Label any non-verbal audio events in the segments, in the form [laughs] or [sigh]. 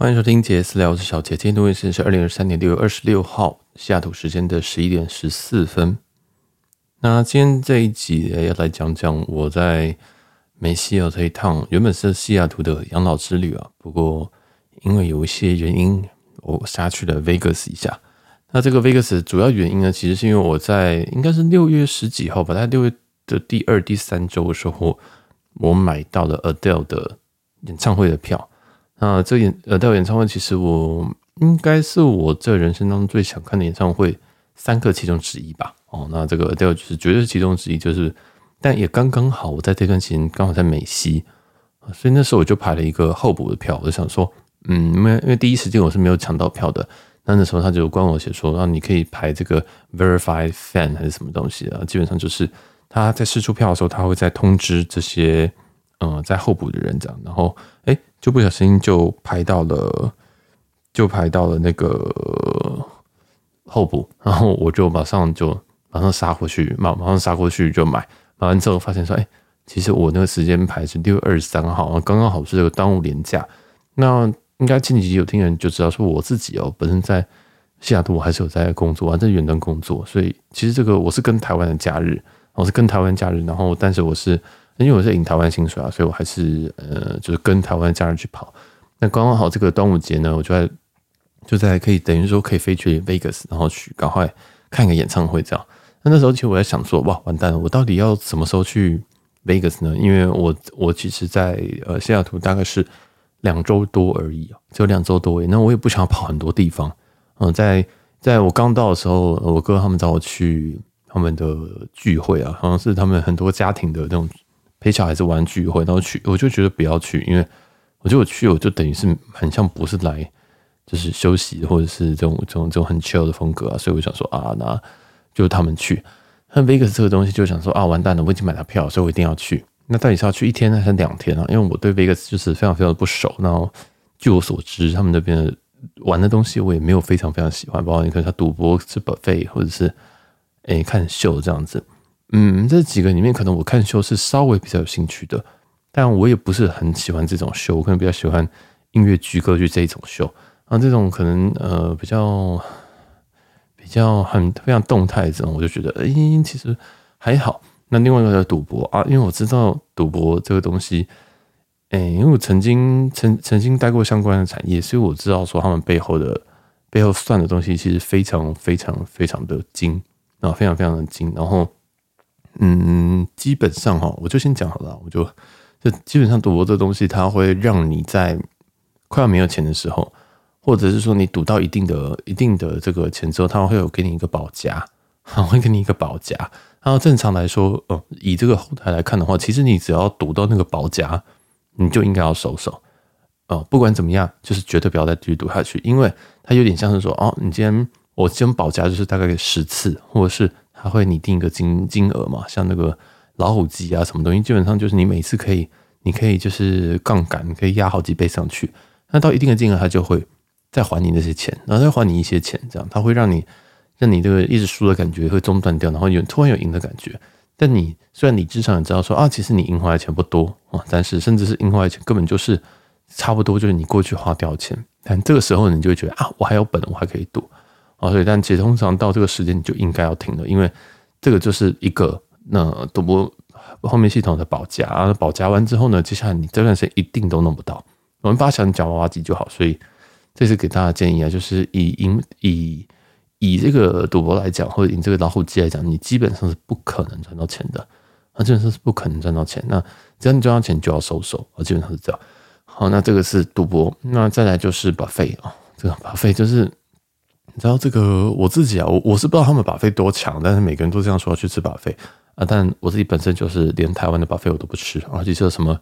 欢迎收听杰私聊，我是小杰。今天录音时间是二零二三年六月二十六号西雅图时间的十一点十四分。那今天这一集要来讲讲我在梅西尔这一趟原本是西雅图的养老之旅啊，不过因为有一些原因，我杀去了 Vegas 一下。那这个 Vegas 主要原因呢，其实是因为我在应该是六月十几号吧，在六月的第二、第三周的时候，我买到了 Adele 的演唱会的票。那这演呃，到演唱会，其实我应该是我这人生当中最想看的演唱会三个其中之一吧。哦，那这个 Adele 就是绝对是其中之一，就是，但也刚刚好，我在这段时间刚好在美西，所以那时候我就排了一个候补的票。我就想说，嗯，因为因为第一时间我是没有抢到票的，那那时候他就关我写说，让你可以排这个 Verified Fan 还是什么东西啊，基本上就是他在试出票的时候，他会再通知这些。嗯，在候补的人这样，然后哎、就不小心就排到了，就排到了那个候补，然后我就马上就马上杀过去，马马上杀过去就买，买完之后发现说，哎、其实我那个时间排是六月二十三号，刚刚好是这个端午连假。那应该前几集有听人就知道说，我自己哦，本身在西雅图，我还是有在工作啊，在远端工作，所以其实这个我是跟台湾的假日，我是跟台湾假日，然后但是我是。因为我是领台湾薪水啊，所以我还是呃，就是跟台湾家人去跑。那刚刚好这个端午节呢，我就在就在可以等于说可以飞去 Vegas，然后去赶快看一个演唱会这样。那那时候其实我在想说，哇，完蛋了，我到底要什么时候去 Vegas 呢？因为我我其实在呃西雅图大概是两周多而已啊，只有两周多而已。那我也不想跑很多地方。嗯，在在我刚到的时候，我哥他们找我去他们的聚会啊，好像是他们很多家庭的那种。陪小孩子玩聚会，然后去，我就觉得不要去，因为我觉得我去，我就等于是很像不是来就是休息或者是这种这种这种很 chill 的风格啊，所以我想说啊，那就他们去。那 Vegas 这个东西就想说啊，完蛋了，我已经买了票，所以我一定要去。那到底是要去一天还是两天啊？因为我对 Vegas 就是非常非常的不熟。然后据我所知，他们那边玩的东西我也没有非常非常喜欢，包括你可能他赌博是 buffet，或者是诶、看秀这样子。嗯，这几个里面，可能我看秀是稍微比较有兴趣的，但我也不是很喜欢这种秀，我可能比较喜欢音乐剧、歌剧这一种秀。啊，这种可能呃比较比较很非常动态这种，我就觉得哎、其实还好。那另外一个叫赌博啊，因为我知道赌博这个东西，哎、因为我曾经曾曾经待过相关的产业，所以我知道说他们背后的背后算的东西其实非常非常非常的精啊，非常非常的精，然后。嗯，基本上哈，我就先讲好了，我就就基本上赌博这东西，它会让你在快要没有钱的时候，或者是说你赌到一定的一定的这个钱之后，它会有给你一个保夹，会给你一个保夹。然后正常来说，哦，以这个后台来看的话，其实你只要赌到那个保夹，你就应该要收手哦。不管怎么样，就是绝对不要再继续赌下去，因为它有点像是说，哦，你今天我今天保夹就是大概十次，或者是。他会拟定一个金金额嘛，像那个老虎机啊，什么东西，基本上就是你每次可以，你可以就是杠杆，你可以压好几倍上去。那到一定的金额，他就会再还你那些钱，然后再还你一些钱，这样他会让你让你这个一直输的感觉会中断掉，然后有突然有赢的感觉。但你虽然理智上也知道说啊，其实你赢回来钱不多啊，但是甚至是赢回来钱根本就是差不多就是你过去花掉钱。但这个时候你就会觉得啊，我还有本，我还可以赌。哦，所以但其实通常到这个时间你就应该要停了，因为这个就是一个那赌博后面系统的保夹，保夹完之后呢，接下来你这段时间一定都弄不到。我们把想讲娃娃机就好，所以这是给大家建议啊，就是以赢以以这个赌博来讲，或者以这个老虎机来讲，你基本上是不可能赚到钱的，啊，基本上是不可能赚到钱。那只要你赚到钱就要收手，啊，基本上是这样。好，那这个是赌博，那再来就是 buffet 啊，这个 buffet 就是。你知道这个我自己啊，我我是不知道他们把费多强，但是每个人都这样说要去吃把费啊。但我自己本身就是连台湾的把费我都不吃，而且是什么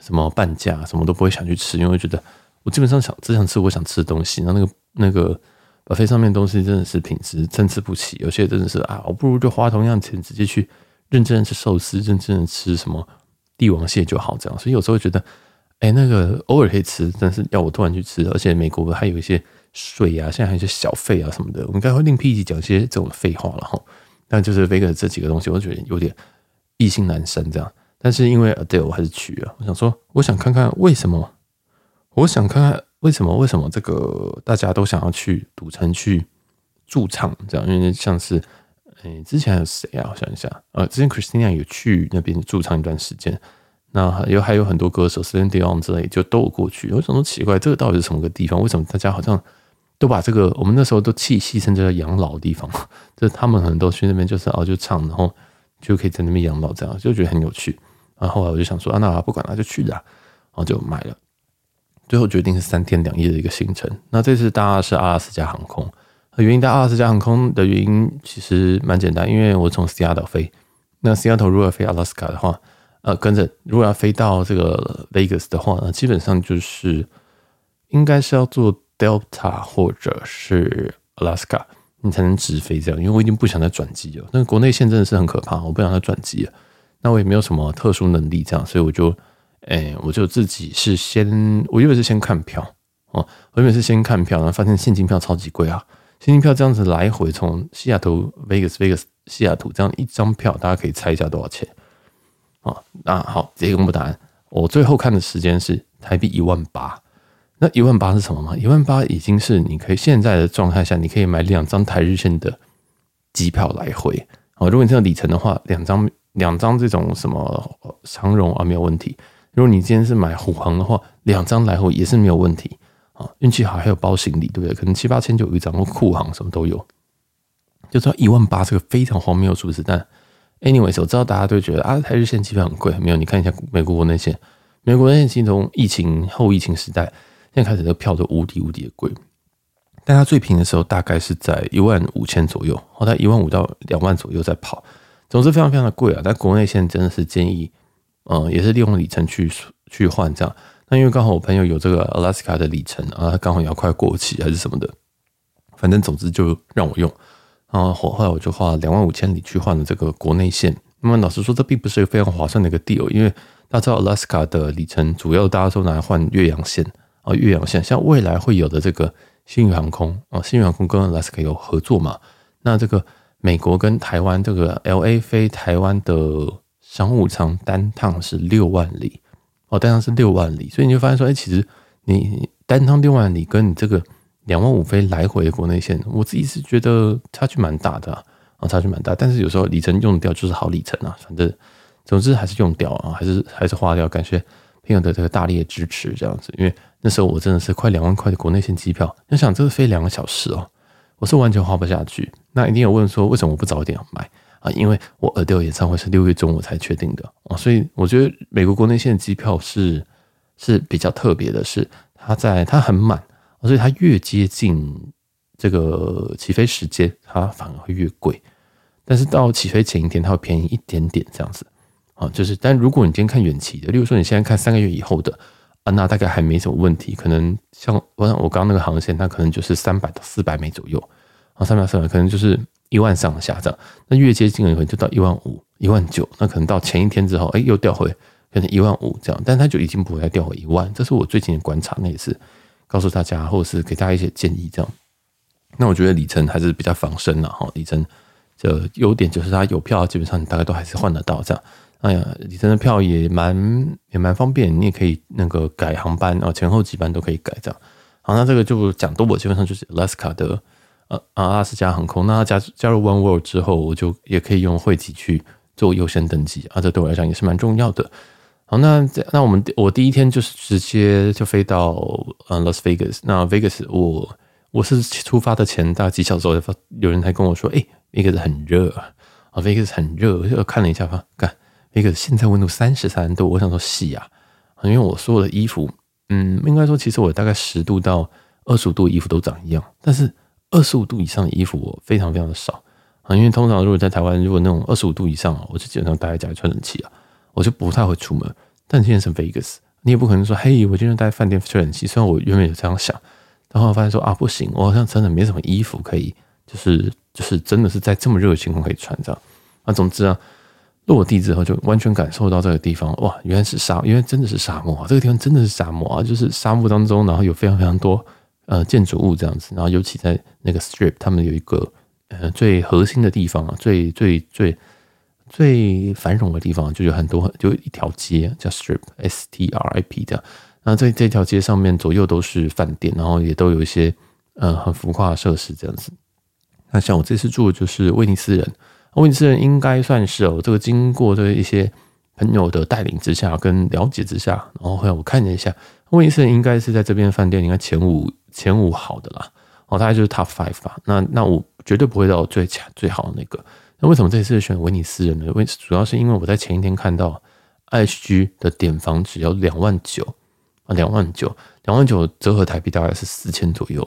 什么半价，什么都不会想去吃，因为觉得我基本上想只想吃我想吃的东西。然后那个那个把费上面东西真的是品质参差不齐，有些真的是啊，我不如就花同样钱直接去认真的吃寿司，认真的吃什么帝王蟹就好这样。所以有时候觉得，哎，那个偶尔可以吃，但是要我突然去吃，而且美国还有一些。税啊，现在还有一些小费啊什么的，我们该会另辟一集讲一些这种废话了哈。但就是 Vegas 这几个东西，我觉得有点意兴阑珊这样。但是因为 Adele 我还是去了，我想说，我想看看为什么，我想看看为什么为什么这个大家都想要去赌城去驻唱这样？因为像是，诶，之前还有谁啊？我想一下，呃，之前 Christina 有去那边驻唱一段时间，那还有还有很多歌手 Celine Dion 之类就都有过去。我想说奇怪，这个到底是什么个地方？为什么大家好像都把这个我们那时候都戏戏称叫养老的地方？[laughs] 就是他们很多去那边就是哦就唱，然后就可以在那边养老，这样就觉得很有趣。然后后来我就想说啊，那不管了，就去了，然后就买了。最后决定是三天两夜的一个行程。那这次搭的是阿拉斯加航空。原因搭阿拉斯加航空的原因其实蛮简单，因为我从西雅图飞。那西雅图如果飞阿拉斯加的话，呃，跟着如果要飞到这个 Vegas 的话呢，基本上就是应该是要坐 Delta 或者是 Alaska，你才能直飞这样。因为我已经不想再转机了，那国内线真的是很可怕，我不想再转机了。那我也没有什么特殊能力，这样，所以我就，哎、我就自己是先，我以为是先看票哦，我以为是先看票，然后发现现金票超级贵啊，现金票这样子来回从西雅图 Vegas Vegas 西雅图这样一张票，大家可以猜一下多少钱啊？那好，直接公布答案。我最后看的时间是台币一万八，那一万八是什么吗？一万八已经是你可以现在的状态下，你可以买两张台日线的机票来回啊。如果你这个里程的话，两张。两张这种什么长荣啊没有问题。如果你今天是买虎航的话，两张来回也是没有问题啊。运气好还有包行李，对不对？可能七八千就有一张，或酷航什么都有。就知道一万八这个非常荒谬的数字，但 anyways 我知道大家都觉得啊，台日线机票很贵，没有？你看一下美国国内线，美国国内线从疫情后疫情时代，现在开始的票都无敌无敌的贵。但它最平的时候大概是在一万五千左右，后来一万五到两万左右在跑。总之非常非常的贵啊！但国内线真的是建议，嗯，也是利用里程去去换这样。那因为刚好我朋友有这个 Alaska 的里程啊，他刚好也要快过期还是什么的，反正总之就让我用。然后后来我就花两万五千里去换了这个国内线。那么老实说，这并不是一个非常划算的一个 deal，因为大家知道 Alaska 的里程主要大家都拿来换岳阳线啊，越洋线像未来会有的这个新宇航空啊，新宇航空跟 Alaska 有合作嘛，那这个。美国跟台湾这个 LA 飞台湾的商务舱单趟是六万里哦，单趟是六万里，所以你就发现说，哎，其实你单趟六万里跟你这个两万五飞来回的国内线，我自己是觉得差距蛮大的啊，差距蛮大。但是有时候里程用掉就是好里程啊，反正总之还是用掉啊，还是还是花掉。感谢朋友的这个大力的支持，这样子，因为那时候我真的是快两万块的国内线机票，你想这个飞两个小时哦。我是完全花不下去。那一定有问说，为什么我不早点买啊？因为我 Adele 演唱会是六月中我才确定的啊，所以我觉得美国国内线的机票是是比较特别的，是它在它很满，所以它越接近这个起飞时间，它反而会越贵。但是到起飞前一天，它会便宜一点点这样子啊。就是，但如果你今天看远期的，例如说你现在看三个月以后的。啊那大概还没什么问题，可能像我我刚刚那个航线，它可能就是三百到四百美左右，啊，三百四百可能就是一万上下这样。那越接近了以后就到一万五、一万九，那可能到前一天之后，哎，又掉回可能一万五这样，但它就已经不会再掉回一万。这是我最近的观察，那也是告诉大家，或者是给大家一些建议这样。那我觉得里程还是比较防身的哈，里程的优点就是它有票，基本上你大概都还是换得到这样。哎呀，里程的票也蛮也蛮方便，你也可以那个改航班哦，前后几班都可以改这样。好，那这个就讲多，我基本上就是 Alaska 的呃阿拉斯加航空。那加加入 One World 之后，我就也可以用会籍去做优先登记啊，这对我来讲也是蛮重要的。好，那那我们我第一天就是直接就飞到呃 Las Vegas。那 Vegas 我我是出发的前大概几小时后，有人还跟我说，哎，Vegas 很热啊，Vegas 很热，我就看了一下，哈，看。一个现在温度三十三度，我想说洗啊，因为我所有的衣服，嗯，应该说其实我大概十度到二十五度的衣服都长一样，但是二十五度以上的衣服我非常非常的少啊，因为通常如果在台湾，如果那种二十五度以上，我就基本上待在家里吹冷气啊，我就不太会出门。但现在是 Vegas，你也不可能说，嘿，我今天待在饭店吹冷气。虽然我原本有这样想，然后发现说啊，不行，我好像真的没什么衣服可以，就是就是真的是在这么热的情况可以穿这样啊。总之啊。落地之后就完全感受到这个地方哇，原来是沙，因为真的是沙漠啊！这个地方真的是沙漠啊，就是沙漠当中，然后有非常非常多呃建筑物这样子，然后尤其在那个 Strip，他们有一个呃最核心的地方啊，最最最最繁荣的地方，就有很多就一条街叫 Strip S T R I P 这样，那在这条街上面左右都是饭店，然后也都有一些呃很浮夸的设施这样子。那像我这次住的就是威尼斯人，威尼斯人应该算是哦，这个经过这一些朋友的带领之下跟了解之下，然后后来我看了一下，威尼斯人应该是在这边饭店应该前五前五好的啦，哦，大概就是 top five 吧。那那我绝对不会到最强最好的那个。那为什么这次选威尼斯人呢？为主要是因为我在前一天看到 IHG 的点房只要两万九啊，两万九，两万九折合台币大概是四千左右。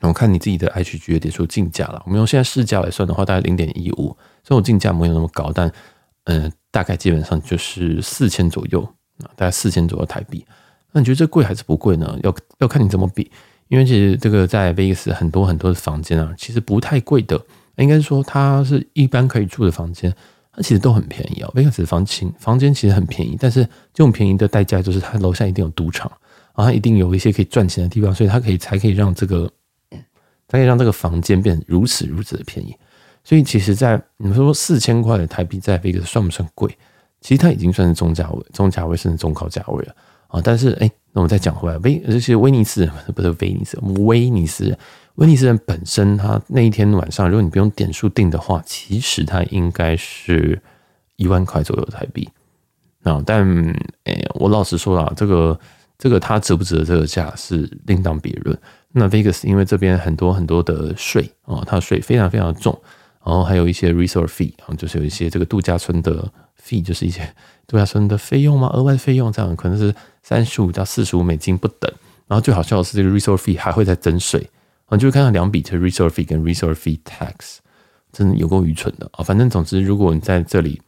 我看你自己的 Hg 的点数竞价了，我们用现在市价来算的话，大概零点一五，所以我竞价没有那么高，但嗯、呃，大概基本上就是四千左右啊，大概四千左右台币。那你觉得这贵还是不贵呢？要要看你怎么比，因为其实这个在 Vegas 很多很多的房间啊，其实不太贵的，应该说它是一般可以住的房间，它其实都很便宜啊。Vegas 房型房间其实很便宜，但是这种便宜的代价就是它楼下一定有赌场，然后它一定有一些可以赚钱的地方，所以它可以才可以让这个。它可以让这个房间变如此如此的便宜，所以其实，在你们说四千块的台币在 Vegas 算不算贵？其实它已经算是中价位、中价位甚至中高价位了啊！但是，哎，那我们再讲回来，威这些威尼斯人不是威尼斯，威尼斯人，威尼斯人本身，他那一天晚上，如果你不用点数订的话，其实它应该是一万块左右台币啊！但，哎，我老实说啊，这个这个它值不值得这个价是另当别论。那 Vegas 因为这边很多很多的税啊，它的税非常非常重，然后还有一些 resort fee 啊，就是有一些这个度假村的 fee，就是一些 [laughs] 度假村的费用嘛，额外费用这样可能是三十五到四十五美金不等。然后最好笑的是，这个 resort fee 还会再增税啊，就会看到两笔，就是 resort fee 跟 resort fee tax，真的有够愚蠢的啊。反正总之，如果你在这里，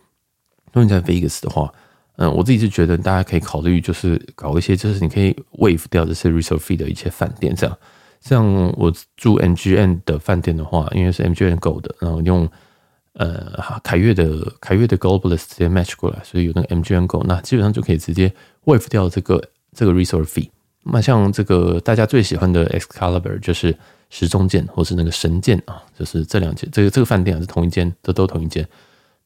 如果你在 Vegas 的话。嗯，我自己是觉得大家可以考虑，就是搞一些，就是你可以 waive 掉这些 resort fee 的一些饭店，这样。像我住 MGM 的饭店的话，因为是 MGM Gold 的，然后用呃凯悦的凯悦的 Globalist 直接 match 过来，所以有那个 MGM Gold，那基本上就可以直接 waive 掉这个这个 resort fee。那像这个大家最喜欢的 Excalibur 就是时钟剑，或是那个神剑啊，就是这两间，这个这个饭店是同一间，这都同一间。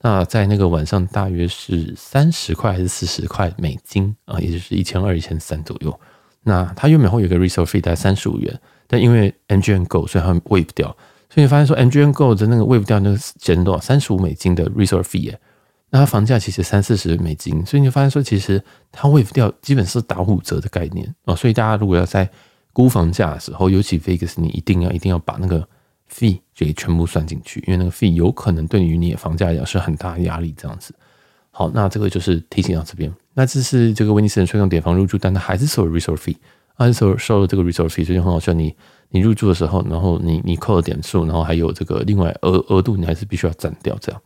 那在那个晚上大约是三十块还是四十块美金啊，也就是一千二、一千三左右。那它原本会有个 resort fee 大概三十五元，但因为 MGM Go 所以它 waive 掉，所以你发现说 MGM Go 的那个 waive 掉那个减多少三十五美金的 resort fee 耶，那它房价其实三四十美金，所以你发现说其实它 waive 掉基本是打五折的概念啊。所以大家如果要在估房价的时候，尤其 Vegas，你一定要一定要把那个。费就可以全部算进去，因为那个费有可能对于你的房价来讲是很大压力。这样子，好，那这个就是提醒到这边。那这是这个威尼斯人说用点房入住，但他还是收了 resort fee，还是收收了这个 resort fee，所以很好笑。你你入住的时候，然后你你扣了点数，然后还有这个另外额额度，你还是必须要占掉。这样，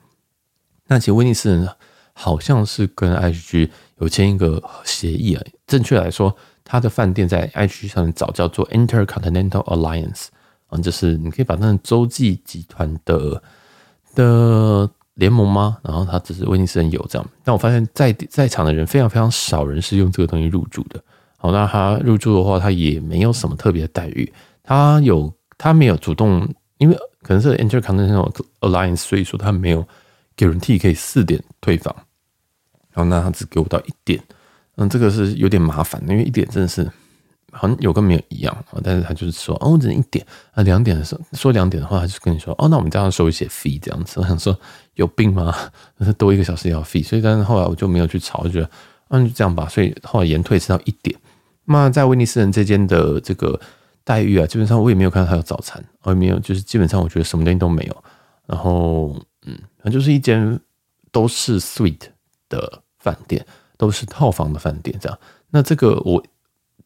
那其实威尼斯人好像是跟 IHG 有签一个协议啊。正确来说，他的饭店在 IHG 上面早叫做 Intercontinental Alliance。啊，就是你可以把那个洲际集团的的联盟吗？然后他只是威尼斯人有这样，但我发现在在场的人非常非常少人是用这个东西入住的。好，那他入住的话，他也没有什么特别的待遇。他有他没有主动，因为可能是 Intercontinental Alliance，所以说他没有 guarantee 可以四点退房。然后那他只给我到一点，嗯，这个是有点麻烦，因为一点真的是。好像有跟没有一样，但是他就是说，哦，只能一点啊，两点的时候说两点的话，他就跟你说，哦，那我们这样收一些 fee 这样子。[laughs] 我想说，有病吗？[laughs] 多一个小时也要 fee，所以但是后来我就没有去吵，就觉得，嗯，就这样吧。所以后来延退是到一点。那在威尼斯人这间的这个待遇啊，基本上我也没有看到他有早餐，我也没有，就是基本上我觉得什么东西都没有。然后，嗯，它就是一间都是 suite 的饭店，都是套房的饭店这样。那这个我。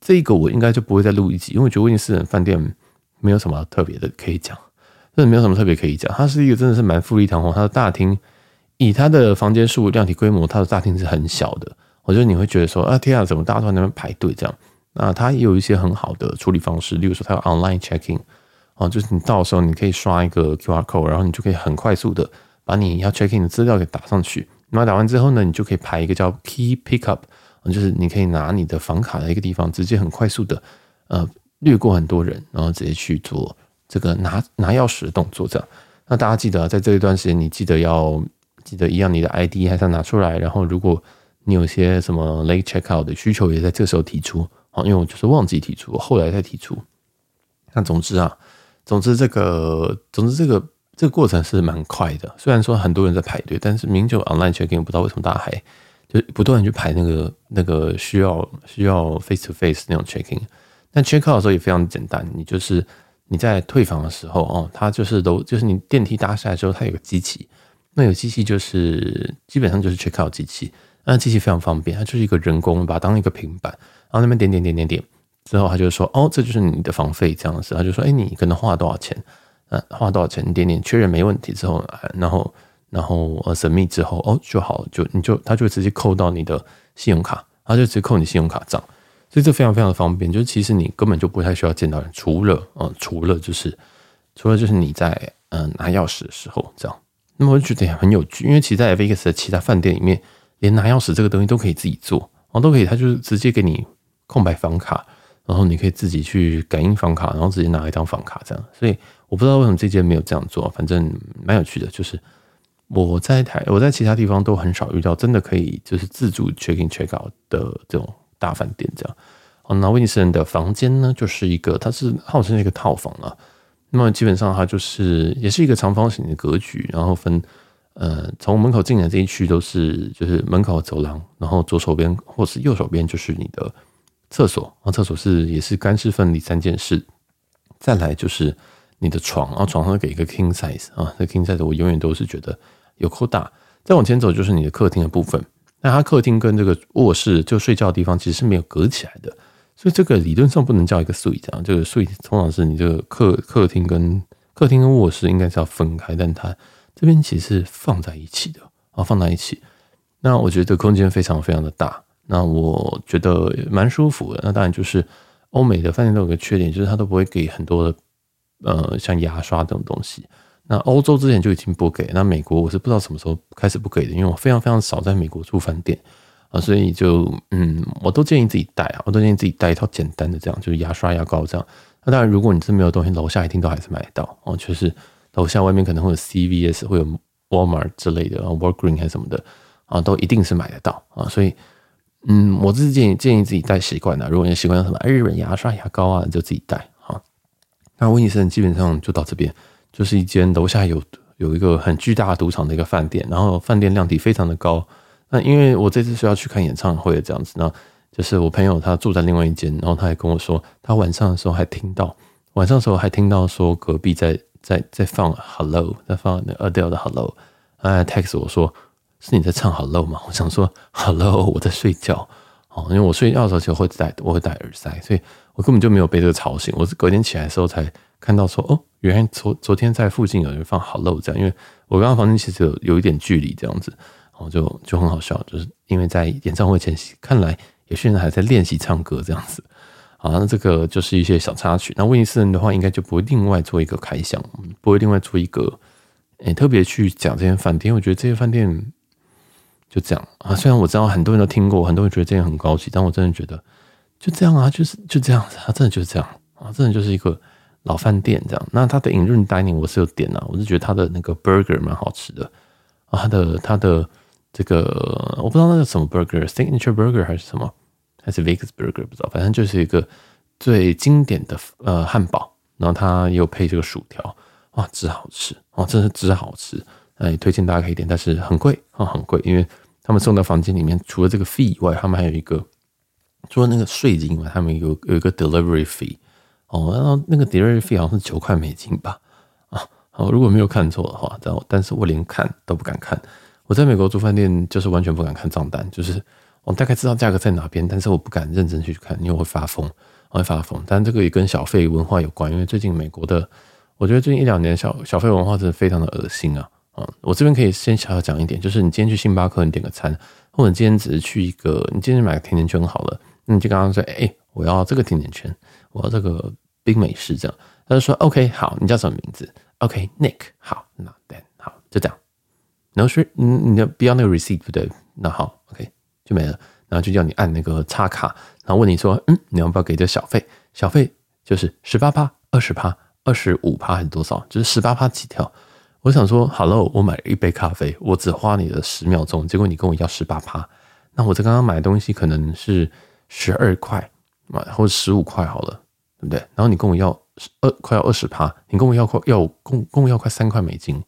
这个我应该就不会再录一集，因为我觉得威尼斯人饭店没有什么特别的可以讲，真的没有什么特别可以讲。它是一个真的是蛮富丽堂皇，它的大厅以它的房间数量体规模，它的大厅是很小的。我觉得你会觉得说啊，天啊，怎么大家都在那边排队这样？那它也有一些很好的处理方式，例如说它有 online checking，啊，就是你到时候你可以刷一个 QR code，然后你就可以很快速的把你要 checking 的资料给打上去。那打完之后呢，你就可以排一个叫 key pickup。就是你可以拿你的房卡的一个地方，直接很快速的，呃，掠过很多人，然后直接去做这个拿拿钥匙的动作。这样，那大家记得，在这一段时间，你记得要记得一样，你的 ID 还是要拿出来。然后，如果你有些什么 late checkout 的需求，也在这时候提出，好，因为我就是忘记提出，后来再提出。那总之啊，总之这个，总之这个这个过程是蛮快的。虽然说很多人在排队，但是名酒 online check-in 不知道为什么大家还就不断去排那个那个需要需要 face to face 那种 checking，。但 check out 的时候也非常简单，你就是你在退房的时候哦，它就是都就是你电梯搭下来之后，它有个机器，那有机器就是基本上就是 check out 机器，那机器非常方便，它就是一个人工把它当一个平板，然后那边点点点点点。之后他就说：“哦，这就是你的房费，这样子。”他就说：“哎，你可能花了多少钱？呃，花了多少钱？你点点确认没问题之后，然后然后呃神秘之后，哦，就好，就你就他就直接扣到你的信用卡，他就直接扣你信用卡账，所以这非常非常的方便。就是其实你根本就不太需要见到人，除了呃，除了就是除了就是你在嗯、呃、拿钥匙的时候这样。那么我就觉得很有趣，因为其实在 Vegas 的其他饭店里面，连拿钥匙这个东西都可以自己做，哦，都可以，他就是直接给你空白房卡。”然后你可以自己去感应房卡，然后直接拿一张房卡这样。所以我不知道为什么这间没有这样做，反正蛮有趣的。就是我在台，我在其他地方都很少遇到真的可以就是自助 check in check out 的这种大饭店这样。哦，那威尼斯人的房间呢，就是一个它是号称一个套房啊。那么基本上它就是也是一个长方形的格局，然后分呃从门口进来这一区都是就是门口走廊，然后左手边或是右手边就是你的。厕所，然后厕所是也是干湿分离三件事，再来就是你的床，然后床上给一个 king size 啊，这 king size 我永远都是觉得有够大。再往前走就是你的客厅的部分，那它客厅跟这个卧室就睡觉的地方其实是没有隔起来的，所以这个理论上不能叫一个 suite 啊，这个 suite 通常是你这个客客厅跟客厅跟卧室应该是要分开，但它这边其实是放在一起的啊，放在一起。那我觉得空间非常非常的大。那我觉得蛮舒服的。那当然就是欧美的饭店都有个缺点，就是它都不会给很多的呃像牙刷这种东西。那欧洲之前就已经不给，那美国我是不知道什么时候开始不给的，因为我非常非常少在美国住饭店啊，所以就嗯，我都建议自己带啊，我都建议自己带一套简单的这样，就是牙刷、牙膏这样。那当然，如果你真没有东西，楼下一定都还是买得到哦，就是楼下外面可能会有 CVS，会有 Walmart 之类的，Walgreens 还是什么的啊，都一定是买得到啊，所以。嗯，我自己建议建议自己带习惯的。如果你习惯什么日本牙刷、牙膏啊，你就自己带哈。那威尼斯人基本上就到这边，就是一间楼下有有一个很巨大的赌场的一个饭店，然后饭店量体非常的高。那因为我这次是要去看演唱会的这样子，那就是我朋友他住在另外一间，然后他还跟我说，他晚上的时候还听到晚上的时候还听到说隔壁在在在放 Hello，在放那 Adele 的 Hello，他还 text 我说。是你在唱 Hello 吗？我想说 Hello，我在睡觉哦，因为我睡觉的时候就会戴，我会戴耳塞，所以我根本就没有被这个吵醒。我是隔天起来的时候才看到说，哦，原来昨昨天在附近有人放好漏这样，因为我刚刚房间其实有有一点距离这样子，然后，就就很好笑，就是因为在演唱会前夕，看来有些人还在练习唱歌这样子。好，那这个就是一些小插曲。那威尼斯人的话，应该就不会另外做一个开箱，不会另外做一个，诶、特别去讲这些饭店。我觉得这些饭店。就这样啊，虽然我知道很多人都听过，很多人觉得这样很高级，但我真的觉得就这样啊，就是就这样子啊，真的就是这样啊，真的就是一个老饭店这样。那它的 Inn dining 我是有点啊，我是觉得它的那个 burger 蛮好吃的。啊，它的它的这个我不知道那个什么 burger，signature burger 还是什么，还是 Vegas burger 不知道，反正就是一个最经典的呃汉堡，然后它又配这个薯条，哇，真好吃。哦，真是真好吃，哎，推荐大家可以点，但是很贵。啊，很贵，因为。他们送到房间里面，除了这个 fee 以外，他们还有一个除了那个税金以外，他们有有一个 delivery fee 哦，然后那个 delivery 好像是九块美金吧啊，好，如果没有看错的话，但但是我连看都不敢看。我在美国住饭店就是完全不敢看账单，就是我大概知道价格在哪边，但是我不敢认真去看，因为我会发疯，我会发疯。但这个也跟小费文化有关，因为最近美国的，我觉得最近一两年小小费文化真的非常的恶心啊。啊，我这边可以先小小讲一点，就是你今天去星巴克，你点个餐，或者你今天只是去一个，你今天买个甜甜圈好了，那你就刚刚说，哎、我要这个甜甜圈，我要这个冰美式这样，他就说，OK，好，你叫什么名字？OK，Nick，好，那 then 好，就这样，然后是，你你要不要那个 receipt 不对？那好，OK，就没了，然后就叫你按那个插卡，然后问你说，嗯，你要不要给这小费？小费就是十八趴、二十趴、二十五趴还是多少？就是十八趴起跳。我想说，Hello，我买了一杯咖啡，我只花你的十秒钟，结果你跟我要十八趴，那我这刚刚买的东西可能是十二块，买，或者十五块好了，对不对？然后你跟我要二快要二十趴，你跟我要快要共共要快三块美金，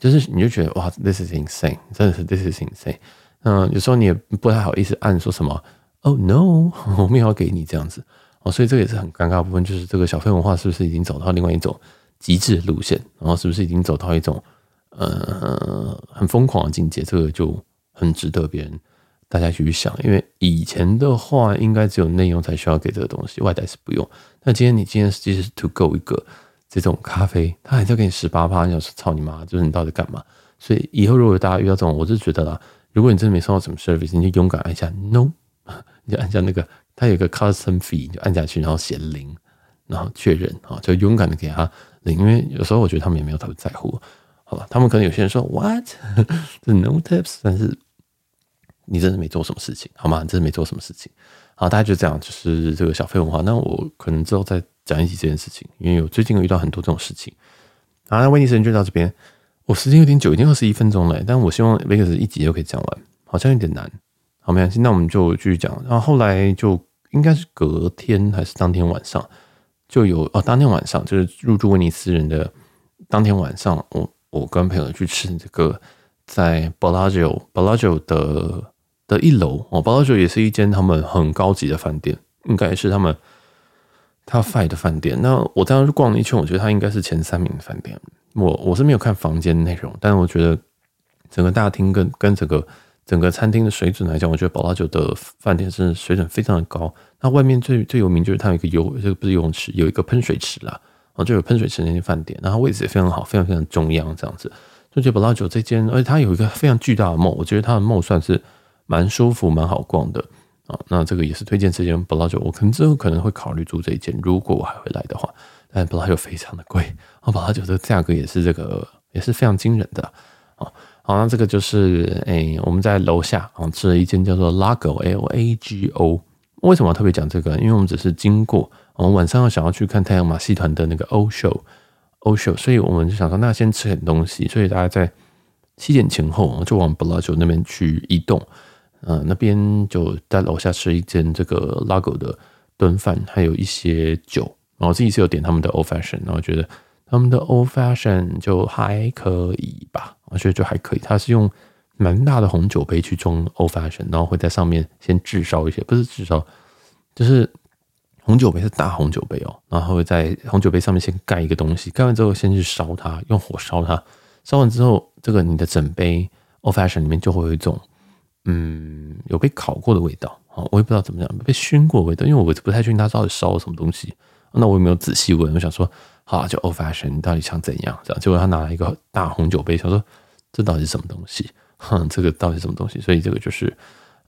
就是你就觉得哇，this is insane，真的是 this is insane。嗯，有时候你也不太好意思按说什么，oh no，[laughs] 我没有要给你这样子哦，所以这个也是很尴尬的部分，就是这个小费文化是不是已经走到另外一种极致路线，然后是不是已经走到一种呃很疯狂的境界？这个就很值得别人大家去想，因为以前的话应该只有内用才需要给这个东西，外带是不用。那今天你今天即使是 to go 一个这种咖啡，他还在给你十八趴，你想说操你妈，就是你到底干嘛？所以以后如果大家遇到这种，我就觉得啦，如果你真的没收到什么 service，你就勇敢按下 no，[laughs] 你就按下那个，它有个 custom fee，你就按下去，然后写零，然后确认啊，就勇敢的给他。因为有时候我觉得他们也没有特别在乎，好吧？他们可能有些人说 what，[laughs] 这 no tips，但是你真的没做什么事情，好吗？你真的没做什么事情，好，大家就这样，就是这个小费文化。那我可能之后再讲一集这件事情，因为我最近有遇到很多这种事情。好，那威尼斯人就到这边，我时间有点久，已经二十一分钟了，但我希望威尼斯一集就可以讲完，好像有点难。好，没关系，那我们就继续讲。然后后来就应该是隔天还是当天晚上。就有哦，当天晚上就是入住威尼斯人的当天晚上，我我跟朋友去吃这个在 Bellagio Bellagio 的的一楼哦，Bellagio 也是一间他们很高级的饭店，应该是他们 Top Five 的饭店。那我当时逛了一圈，我觉得它应该是前三名的饭店。我我是没有看房间内容，但是我觉得整个大厅跟跟整个整个餐厅的水准来讲，我觉得 Bellagio 的饭店是水准非常的高。那外面最最有名就是它有一个游，这个不是游泳池，有一个喷水池啦，哦，就有喷水池那间饭店，然后位置也非常好，非常非常中央这样子。就觉得 Bellagio 这间，而且它有一个非常巨大的梦我觉得它的梦算是蛮舒服、蛮好逛的啊。那这个也是推荐这间 Bellagio，我可能之后可能会考虑住这一间，如果我还会来的话。但 Bellagio 非常的贵，啊，Bellagio 这个价格也是这个也是非常惊人的啊。好，那这个就是诶、我们在楼下啊吃了一间叫做 Lago L A G O。为什么要特别讲这个？因为我们只是经过，我们晚上要想要去看太阳马戏团的那个欧秀，欧秀，所以我们就想说，那先吃点东西。所以大家在七点前后就往 Bellagio 那边去移动。嗯、那边就在楼下吃一间这个 Lago 的炖饭，还有一些酒。然后我自己是有点他们的 Old Fashion，然后觉得他们的 Old Fashion 就还可以吧，我觉得就还可以。它是用。蛮大的红酒杯去装 Old Fashion，然后会在上面先炙烧一些，不是炙烧，就是红酒杯是大红酒杯哦，然后会在红酒杯上面先盖一个东西，盖完之后先去烧它，用火烧它，烧完之后，这个你的整杯 Old Fashion 里面就会有一种嗯有被烤过的味道啊，我也不知道怎么样，被熏过味道，因为我不太确定它到底烧了什么东西，那我也没有仔细问，我想说好就 Old Fashion，你到底想怎样？这样结果他拿了一个大红酒杯，想说这到底是什么东西？哼，这个到底是什么东西？所以这个就是，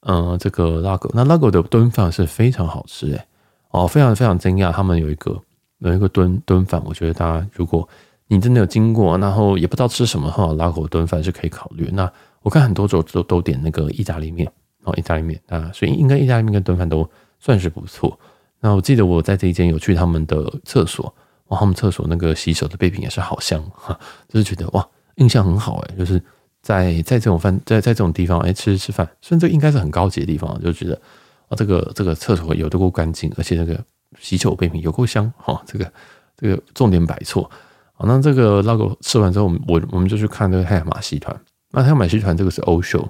嗯、这个拉狗，那拉狗的炖饭是非常好吃诶，哦，非常非常惊讶，他们有一个有一个炖炖饭，我觉得大家如果你真的有经过，然后也不知道吃什么哈，拉狗炖饭是可以考虑。那我看很多种都都点那个意大利面哦，意大利面啊，所以应该意大利面跟炖饭都算是不错。那我记得我在这一间有去他们的厕所，哇，他们厕所那个洗手的备品也是好香哈，就是觉得哇，印象很好诶，就是。在在这种饭在在这种地方哎、吃吃饭，甚至应该是很高级的地方，就觉得啊这个这个厕所有的够干净，而且那个洗手备品有够香哈，这个这个重点摆错啊。那这个 logo 吃完之后，我们我我们就去看那个太阳马戏团。那他买戏团这个是欧秀，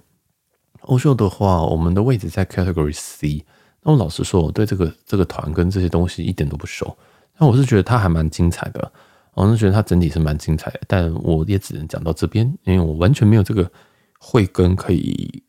欧秀的话，我们的位置在 Category C。那我老实说，我对这个这个团跟这些东西一点都不熟，那我是觉得它还蛮精彩的。我是觉得它整体是蛮精彩的，但我也只能讲到这边，因为我完全没有这个慧根可以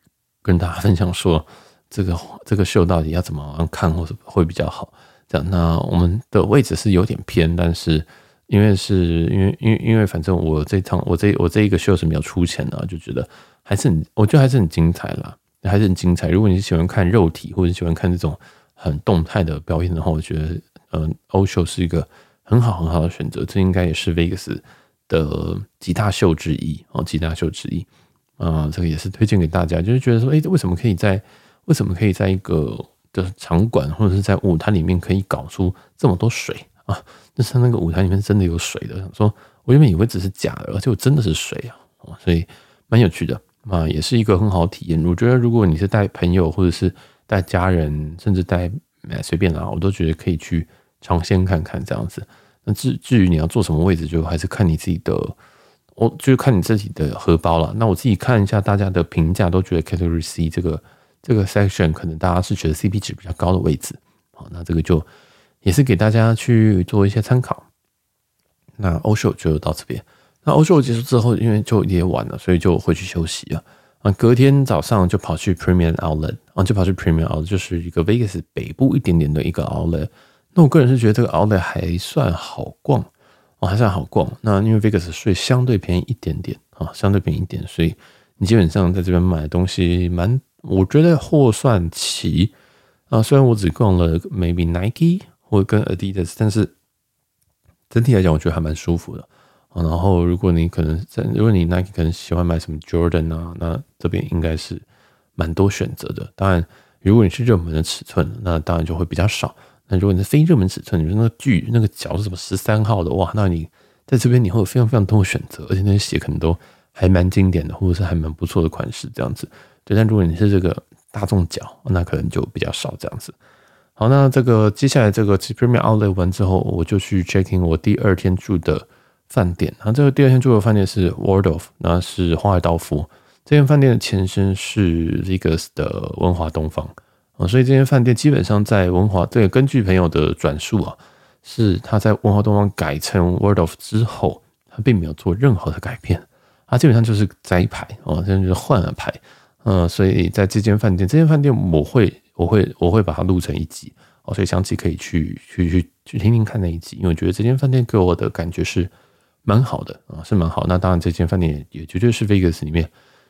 跟大家分享说这个这个秀到底要怎么看或者会比较好。这样，那我们的位置是有点偏，但是因为是因为因为因为反正我这趟我这我这一个秀是没有出钱的，就觉得还是很我觉得还是很精彩啦，还是很精彩。如果你喜欢看肉体或者喜欢看这种很动态的表演的话，我觉得嗯欧秀是一个。很好很好的选择，这应该也是 Vegas 的几大秀之一哦，几大秀之一啊、这个也是推荐给大家，就是觉得说，哎，为什么可以在为什么可以在一个的场馆或者是在舞台里面可以搞出这么多水啊？就是那个舞台里面真的有水的，想说我原本以为只是假的，而且我真的是水啊，所以蛮有趣的啊，也是一个很好体验。我觉得如果你是带朋友或者是带家人，甚至带哎，随便啦，我都觉得可以去尝鲜看看这样子。那至至于你要坐什么位置，就还是看你自己的，我就是看你自己的荷包了。那我自己看一下大家的评价，都觉得 Category C 这个这个 section 可能大家是觉得 CP 值比较高的位置。好，那这个就也是给大家去做一些参考。那欧秀就到这边。那欧秀结束之后，因为就也晚了，所以就回去休息了。啊，隔天早上就跑去 Premium Outlet，啊，就跑去 Premium Outlet，就是一个 Vegas 北部一点点的一个 Outlet。那我个人是觉得这个 Outlet 还算好逛，哦，还算好逛。那因为 Vegas 税相对便宜一点点啊，相对便宜一点，所以你基本上在这边买的东西蛮，我觉得货算齐啊。虽然我只逛了 maybe Nike 或者跟 Adidas，但是整体来讲，我觉得还蛮舒服的。然后，如果你可能在，如果你 Nike 可能喜欢买什么 Jordan 啊，那这边应该是蛮多选择的。当然，如果你是热门的尺寸，那当然就会比较少。那如果你是非热门尺寸，你说那个巨那个脚是什么十三号的哇，那你在这边你会有非常非常多的选择，而且那些鞋可能都还蛮经典的，或者是还蛮不错的款式这样子。对，但如果你是这个大众脚，那可能就比较少这样子。好，那这个接下来这个 Premium Outlet 完之后，我就去 checking 我第二天住的。饭店，然后这个第二天住的饭店是 Waldorf，那是华尔道夫。这间饭店的前身是 Vegas 的文华东方啊，所以这间饭店基本上在文华，这个根据朋友的转述啊，是他在文华东方改成 Waldorf 之后，他并没有做任何的改变，他基本上就是摘牌哦，现在就是换了牌，嗯，所以在这间饭店，这间饭店我会我会我会把它录成一集哦，所以想起可以去去去去听听看那一集，因为我觉得这间饭店给我的感觉是。蛮好的啊，是蛮好。那当然，这间饭店也绝对是 Vegas 里面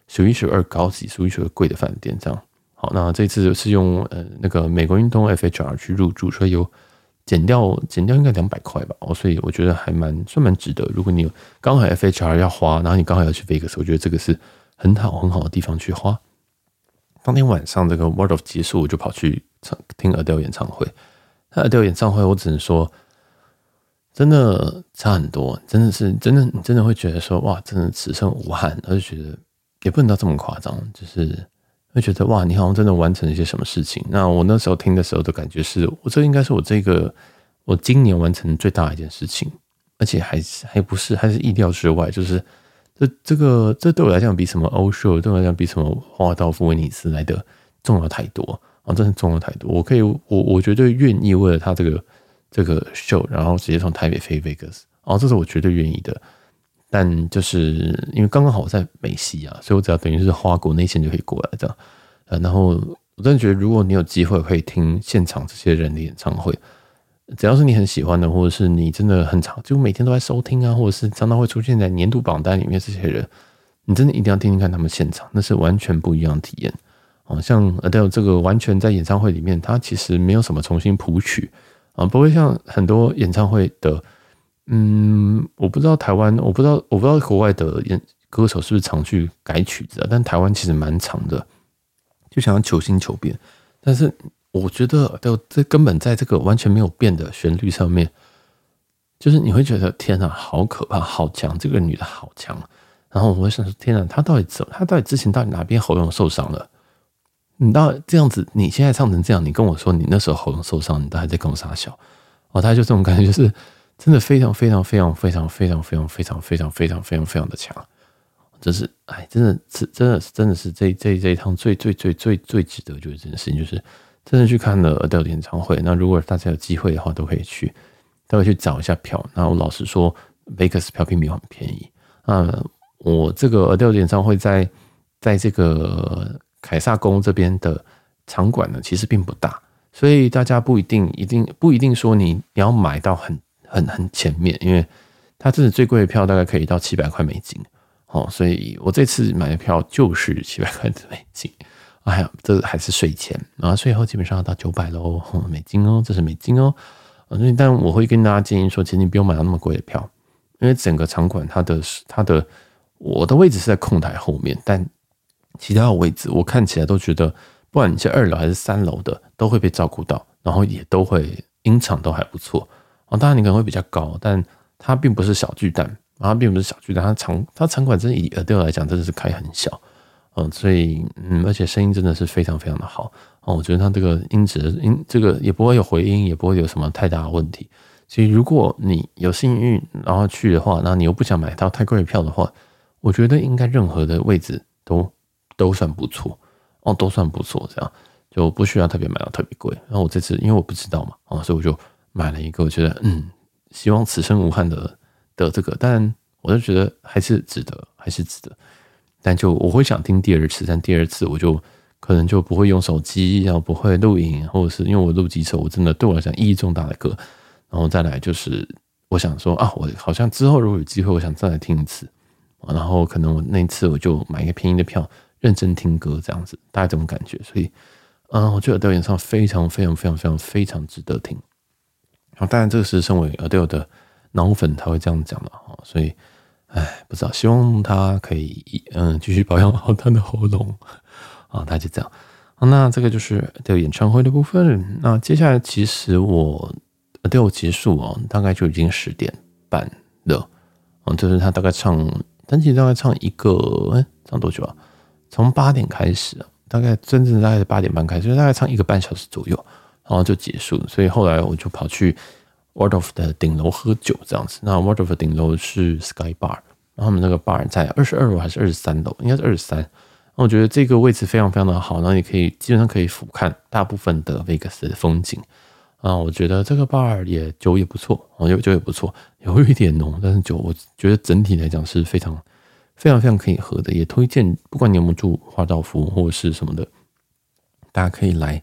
数一数二高级、数一数二贵的饭店。这样好，那这次是用呃那个美国运通 FHR 去入住，所以有减掉减掉应该两百块吧。哦，所以我觉得还蛮算蛮值得。如果你有刚好 FHR 要花，然后你刚好要去 Vegas，我觉得这个是很好很好的地方去花。当天晚上这个 World of 结束，我就跑去唱听 Adele 演唱会。那 Adele 演唱会，我只能说。真的差很多，真的是真的，真的会觉得说哇，真的此生无憾，而且觉得也不能到这么夸张，就是会觉得哇，你好像真的完成了一些什么事情。那我那时候听的时候的感觉是，我这应该是我这个我今年完成最大的一件事情，而且还还不是还是意料之外，就是这这个这对我来讲比什么欧秀，对我来讲比什么花道夫、威尼斯来的重要太多啊，真的重要太多。我可以，我我绝对愿意为了他这个。这个秀，然后直接从台北飞 Vegas，哦，这是我绝对愿意的。但就是因为刚刚好我在美西啊，所以我只要等于是花国内线就可以过来这样。呃，然后我真的觉得，如果你有机会可以听现场这些人的演唱会，只要是你很喜欢的，或者是你真的很常就每天都在收听啊，或者是常常会出现在年度榜单里面这些人，你真的一定要听听看他们现场，那是完全不一样的体验。哦，像 Adele 这个完全在演唱会里面，他其实没有什么重新谱曲。啊，不会像很多演唱会的，嗯，我不知道台湾，我不知道，我不知道国外的演歌手是不是常去改曲子啊？但台湾其实蛮长的，就想要求新求变。但是我觉得，就这根本在这个完全没有变的旋律上面，就是你会觉得天哪，好可怕，好强，这个女的好强。然后我会想说，天哪，她到底怎？她到底之前到底哪边喉咙受伤了？你到这样子，你现在唱成这样，你跟我说你那时候喉咙受伤，你都还在跟我傻笑哦，他就这种感觉，就是真的非常非常非常非常非常非常非常非常非常非常非常的强，这是哎，真的是真的是真的是这这这一趟最最最最最值得就是这件事情，就是真的去看了 Adele 演唱会。那如果大家有机会的话，都可以去，都会去找一下票。那我老实说，Vegas 票并没有很便宜。啊，我这个 Adele 演唱会在在这个。凯撒宫这边的场馆呢，其实并不大，所以大家不一定一定不一定说你你要买到很很很前面，因为它这是最贵的票，大概可以到七百块美金哦。所以我这次买的票就是七百块的美金，哎呀，这还是税前啊，税后基本上要到九百喽 [laughs] 美金哦，这是美金哦。所以但我会跟大家建议说，其实你不用买到那么贵的票，因为整个场馆它的它的我的位置是在控台后面，但。其他的位置，我看起来都觉得，不管你是二楼还是三楼的，都会被照顾到，然后也都会音场都还不错啊。当然你可能会比较高，但它并不是小巨蛋，它并不是小巨蛋，它场它场馆真的以 Adele 来讲，真的是开很小，嗯，所以嗯，而且声音真的是非常非常的好哦，我觉得它这个音质音这个也不会有回音，也不会有什么太大的问题。所以如果你有幸运然后去的话，那你又不想买到太贵的票的话，我觉得应该任何的位置都都算不错哦，都算不错，这样就不需要特别买到特别贵。然后我这次因为我不知道嘛，啊，所以我就买了一个，我觉得嗯，希望此生无憾的的这个，但我就觉得还是值得，还是值得。但就我会想听第二次，但第二次我就可能就不会用手机，然后不会录影，或者是因为我录几首，我真的对我来讲意义重大的歌。然后再来就是我想说啊，我好像之后如果有机会，我想再来听一次。然后可能我那次我就买一个便宜的票，认真听歌这样子，大概这种感觉。所以，嗯，我觉得表演唱非常非常非常非常非常值得听。然后当然这个是身为呃窦的脑粉才会这样讲的哈，所以。哎，不知道，希望他可以嗯继续保养好他的喉咙啊，大概就这样。那这个就是 Adele 演唱会的部分。那接下来其实我对我结束哦，大概就已经十点半了。嗯，就是他大概唱，但其实大概唱一个，唱多久啊？从八点开始，大概真正大概是八点半开始，大概唱一个半小时左右，然后就结束。所以后来我就跑去。Waldorf 的顶楼喝酒这样子，那 Waldorf 顶楼是 Sky Bar，然后他们那个 bar 在二十二楼还是二十三楼？应该是二十三。那我觉得这个位置非常非常的好，然后你可以基本上可以俯瞰大部分的 Vegas 的风景啊。我觉得这个 bar 也酒也不错，哦，酒酒也不错，有一点浓，但是酒我觉得整体来讲是非常非常非常可以喝的，也推荐不管你有没有住华道夫或者是什么的，大家可以来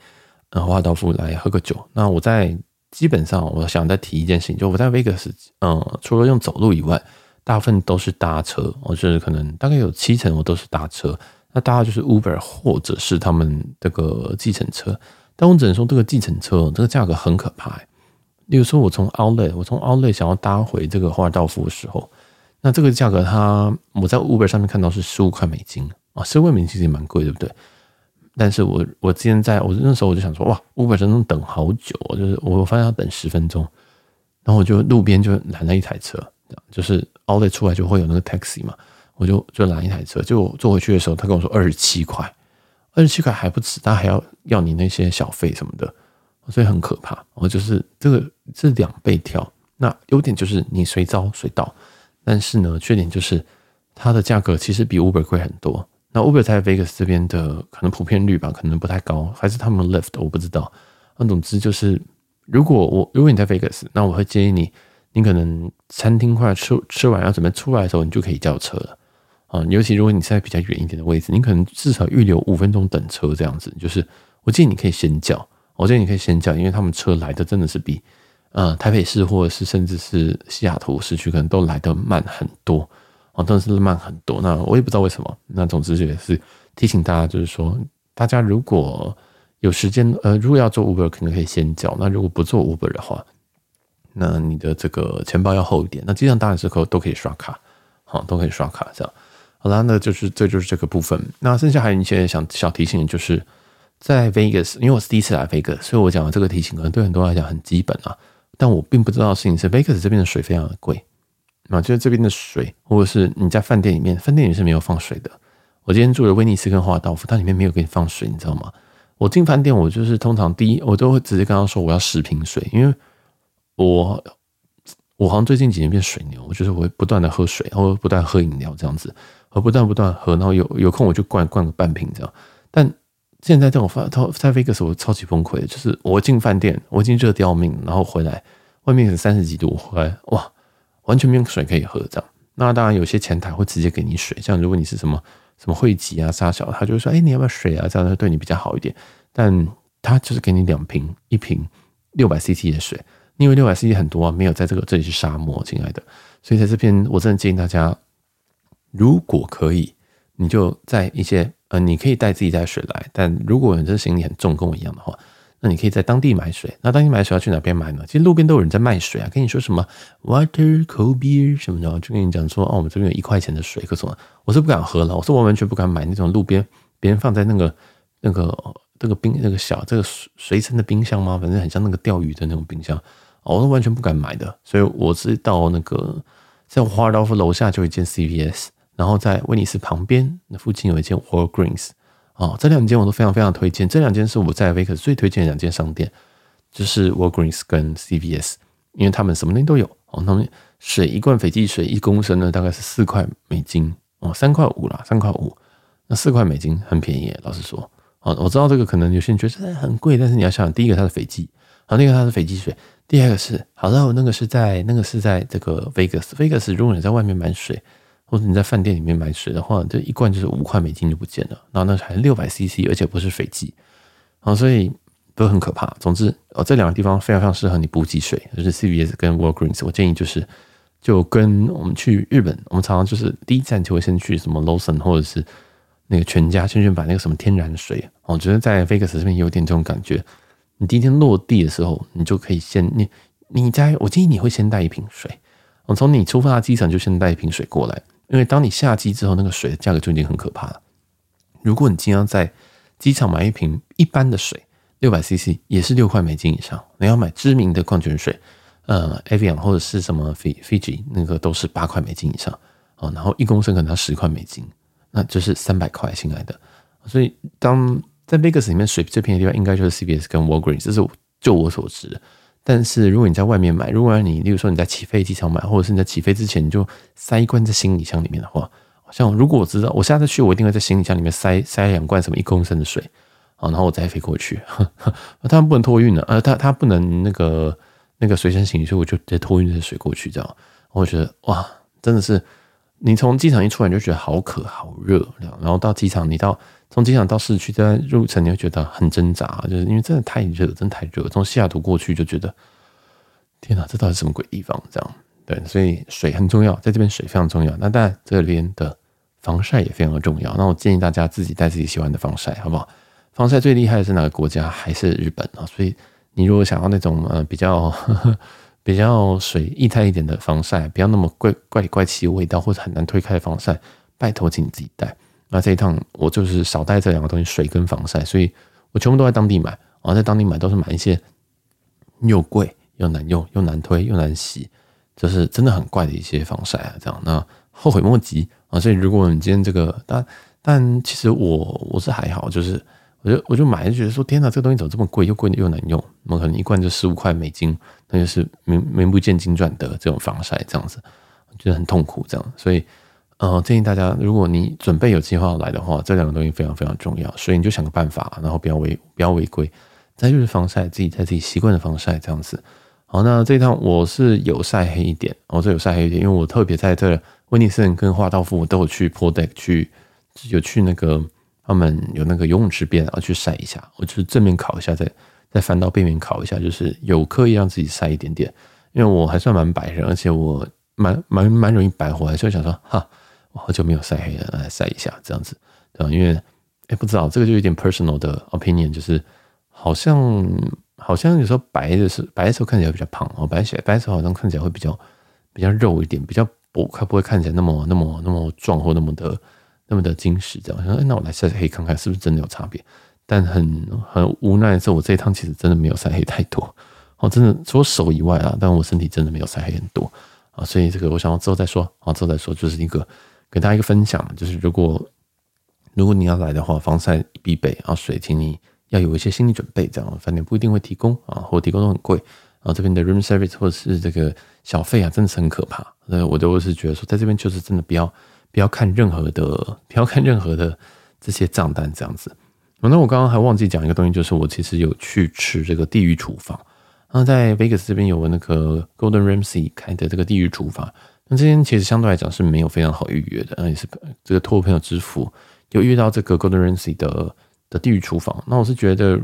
呃华道夫来喝个酒。那我在。基本上，我想再提一件事情，就我在 Vegas，嗯，除了用走路以外，大部分都是搭车。我就是可能大概有七成我都是搭车，那搭就是 Uber 或者是他们这个计程车。但我只能说，这个计程车这个价格很可怕。例如说，我从 Outlet，我从 Outlet 想要搭回这个华尔道夫的时候，那这个价格它我在 Uber 上面看到是十五块美金啊，十五块美金其实也蛮贵，对不对？但是我我之前在我那时候我就想说哇，Uber 真的等好久，就是我发现要等十分钟，然后我就路边就拦了一台车，就是凹的出来就会有那个 taxi 嘛，我就就拦一台车，就坐回去的时候，他跟我说二十七块，二十七块还不止，他还要要你那些小费什么的，所以很可怕。我就是这个是两倍跳，那优点就是你随招随到，但是呢，缺点就是它的价格其实比 Uber 贵很多。那 Uber 在 Vegas 这边的可能普遍率吧，可能不太高，还是他们 Lyft 我不知道。那总之就是，如果我如果你在 Vegas，那我会建议你，你可能餐厅快吃吃完要准备出来的时候，你就可以叫车了啊。尤其如果你在比较远一点的位置，你可能至少预留五分钟等车这样子。就是我建议你可以先叫，我建议你可以先叫，因为他们车来的真的是比呃台北市或者是甚至是西雅图市区可能都来得慢很多。哦，但是慢很多。那我也不知道为什么。那总之也是提醒大家，就是说，大家如果有时间，呃，如果要做 Uber，可能可以先叫。那如果不做 Uber 的话，那你的这个钱包要厚一点。那机场当然是可都可以刷卡，好，都可以刷卡这样。好啦，那就是这就是这个部分。那剩下还有一些想小提醒，就是在 Vegas，因为我是第一次来 Vegas，所以我讲的这个提醒可能对很多人来讲很基本啊。但我并不知道事情是，Vegas 这边的水非常的贵。啊，就是这边的水，或者是你在饭店里面，饭店里面是没有放水的。我今天住的威尼斯跟华道夫，它里面没有给你放水，你知道吗？我进饭店，我就是通常第一，我都会直接跟他说我要十瓶水，因为我我好像最近几年变水牛，我就是我会不断的喝水，然后不断喝饮料这样子，我不断不断喝，然后有有空我就灌灌个半瓶这样。但现在这种发，在 Vegas 我超级崩溃，就是我进饭店，我已经热的要命，然后回来外面是三十几度，回来哇。完全没有水可以喝，这样。那当然有些前台会直接给你水，像如果你是什么什么汇集啊、沙小，他就会说：“哎，你要不要水啊？”这样会对你比较好一点。但他就是给你两瓶，一瓶六百 CC 的水，因为六百 CC 很多啊，没有在这个这里是沙漠，亲爱的。所以在这边，我真的建议大家，如果可以，你就在一些呃，你可以带自己带水来，但如果你这行李很重，跟我一样的话。那你可以在当地买水。那当地买水要去哪边买呢？其实路边都有人在卖水啊，跟你说什么 water cold beer 什么的，就跟你讲说哦，我们这边有一块钱的水，可是我是不敢喝了，我是完完全不敢买那种路边别人放在那个那个那个冰那个小这个随随身的冰箱吗？反正很像那个钓鱼的那种冰箱，我是完全不敢买的。所以我是到那个在华尔道夫楼下就有一间 CVS，然后在威尼斯旁边那附近有一间 Walgreens。哦，这两间我都非常非常推荐。这两间是我在 Vegas 最推荐的两间商店，就是 Walgreens 跟 CVS，因为他们什么东西都有哦。他们水一罐斐济水一公升呢，大概是四块美金哦，三块五啦，三块五。那四块美金很便宜，老实说哦，我知道这个可能有些人觉得很贵，但是你要想，第一个它是斐济，好，第二个它是斐济水，第二个是好的，那个是在那个是在这个 Vegas，Vegas 如果你在外面买水。或者你在饭店里面买水的话，这一罐就是五块美金就不见了，然后那还六百 CC，而且不是斐济，啊，所以都很可怕。总之，哦，这两个地方非常非常适合你补给水，就是 CVS 跟 Walgreens。我建议就是，就跟我们去日本，我们常常就是第一站就会先去什么 Lawson 或者是那个全家，先去买那个什么天然水。我觉得在 Vegas 这边有点这种感觉。你第一天落地的时候，你就可以先你你在，我建议你会先带一瓶水，我从你出发的机场就先带一瓶水过来。因为当你下机之后，那个水的价格就已经很可怕了。如果你经常在机场买一瓶一般的水，六百 CC 也是六块美金以上。你要买知名的矿泉水，呃，Avian 或者是什么 Fiji，那个都是八块美金以上哦。然后一公升可能要十块美金，那就是三百块，亲爱的。所以当在 Vegas 里面水最便宜的地方，应该就是 CVS 跟 Walgreens，这是就我所知。但是如果你在外面买，如果你，例如说你在起飞机场买，或者是你在起飞之前你就塞一罐在行李箱里面的话，像如果我知道我下次去，我一定会在行李箱里面塞塞两罐什么一公升的水，然后我再飞过去。[laughs] 他们不能托运的，呃，他他不能那个那个随身行李，所以我就直接托运这些水过去，这样。我觉得哇，真的是你从机场一出来你就觉得好渴好热，然后到机场你到。从机场到市区，在路程你会觉得很挣扎，就是因为真的太热，真的太热。从西雅图过去就觉得，天哪，这到底什么鬼地方？这样对，所以水很重要，在这边水非常重要。那当然，这边的防晒也非常的重要。那我建议大家自己带自己喜欢的防晒，好不好？防晒最厉害的是哪个国家？还是日本啊？所以你如果想要那种呃比较呵呵 [laughs] 比较水液态一点的防晒，不要那么怪怪里怪气味道或者很难推开的防晒，拜托请你自己带。那这一趟我就是少带这两个东西，水跟防晒，所以我全部都在当地买。然后在当地买都是买一些又贵又难用又难推又难洗，就是真的很怪的一些防晒啊。这样那后悔莫及啊。所以如果你今天这个，但但其实我我是还好，就是我就我就买就觉得说，天哪，这个东西怎么这么贵，又贵又难用？我可能一罐就十五块美金，那就是名名不见经传的这种防晒，这样子觉得很痛苦。这样，所以。呃，建议大家，如果你准备有计划来的话，这两个东西非常非常重要，所以你就想个办法，然后不要违不要违规。再就是防晒，自己在自己习惯的防晒这样子。好，那这一趟我是有晒黑一点，我是有晒黑一点，因为我特别在这威尼斯人跟华道夫我都有去 p o d e c k 去，有去那个他们有那个游泳池边，然后去晒一下，我就是正面烤一下，再再翻到背面烤一下，就是有刻意让自己晒一点点，因为我还算蛮白人，而且我蛮蛮蛮容易白活，所以想说哈。好久没有晒黑了，来晒一下，这样子，对吧？因为，哎、不知道这个就有点 personal 的 opinion，就是好像好像有时候白的是白的时候看起来比较胖哦，白起来白的时候好像看起来会比较比较肉一点，比较薄，它不会看起来那么那么那么壮或那么的那么的精实。这样，想说，那我来晒晒黑看看是不是真的有差别？但很很无奈的是，我这一趟其实真的没有晒黑太多哦，真的除了手以外啊，但我身体真的没有晒黑很多啊，所以这个我想要之后再说啊，之后再说，就是一个。给大家一个分享，就是如果如果你要来的话，防晒必备啊，水，请你要有一些心理准备，这样饭店不一定会提供啊，或提供都很贵，然后这边的 room service 或者是这个小费啊，真的是很可怕。那我都是觉得说，在这边就是真的不要不要看任何的，不要看任何的这些账单这样子。那我刚刚还忘记讲一个东西，就是我其实有去吃这个地狱厨房，然后在 Vegas 这边有个那个 Golden Ramsay 开的这个地狱厨房。那这间其实相对来讲是没有非常好预约的，那也是这个托朋友之福有遇到这个 Golden Ramsy 的的地狱厨房。那我是觉得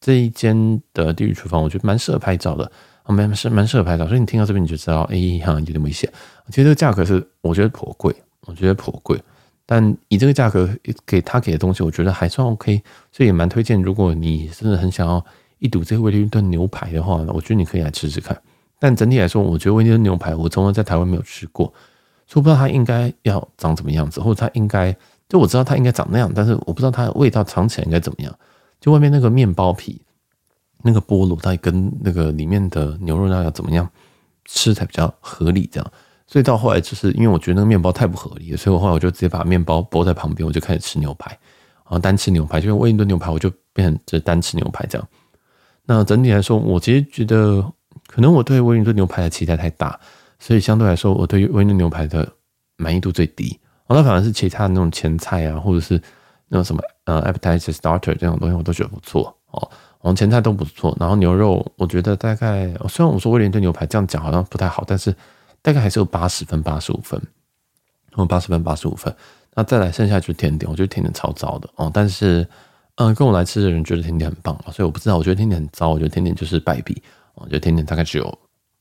这一间的地狱厨房，我觉得蛮适合拍照的，啊，蛮是蛮适合拍照。所以你听到这边你就知道，哎，好像有点危险。其实这个价格是我觉得颇贵，我觉得颇贵，但以这个价格给他给的东西，我觉得还算 OK，所以也蛮推荐。如果你真的很想要一睹这个威灵顿牛排的话，我觉得你可以来吃吃看。但整体来说，我觉得威尼斯牛排我从来在台湾没有吃过，所以不知道它应该要长怎么样子，或者它应该就我知道它应该长那样，但是我不知道它的味道尝起来应该怎么样。就外面那个面包皮，那个菠萝到底跟那个里面的牛肉那要怎么样吃才比较合理？这样，所以到后来就是因为我觉得那个面包太不合理了，所以我后来我就直接把面包剥在旁边，我就开始吃牛排。然后，单吃牛排，就威尼顿牛排，我就变成这单吃牛排这样。那整体来说，我其实觉得可能我对威灵顿牛排的期待太大，所以相对来说，我对威灵顿牛排的满意度最低。哦，那反而是其他的那种前菜啊，或者是那种什么呃 appetizer starter 这种东西，我都觉得不错哦。我们前菜都不错，然后牛肉我觉得大概，虽然我说威灵顿牛排这样讲好像不太好，但是大概还是有八十分、八十五分，哦，八十分、八十五分。那再来剩下就是甜点，我觉得甜点超糟的哦。但是，嗯，跟我来吃的人觉得甜点很棒，所以我不知道，我觉得甜点很糟，我觉得甜点就是败笔。我觉得甜点大概只有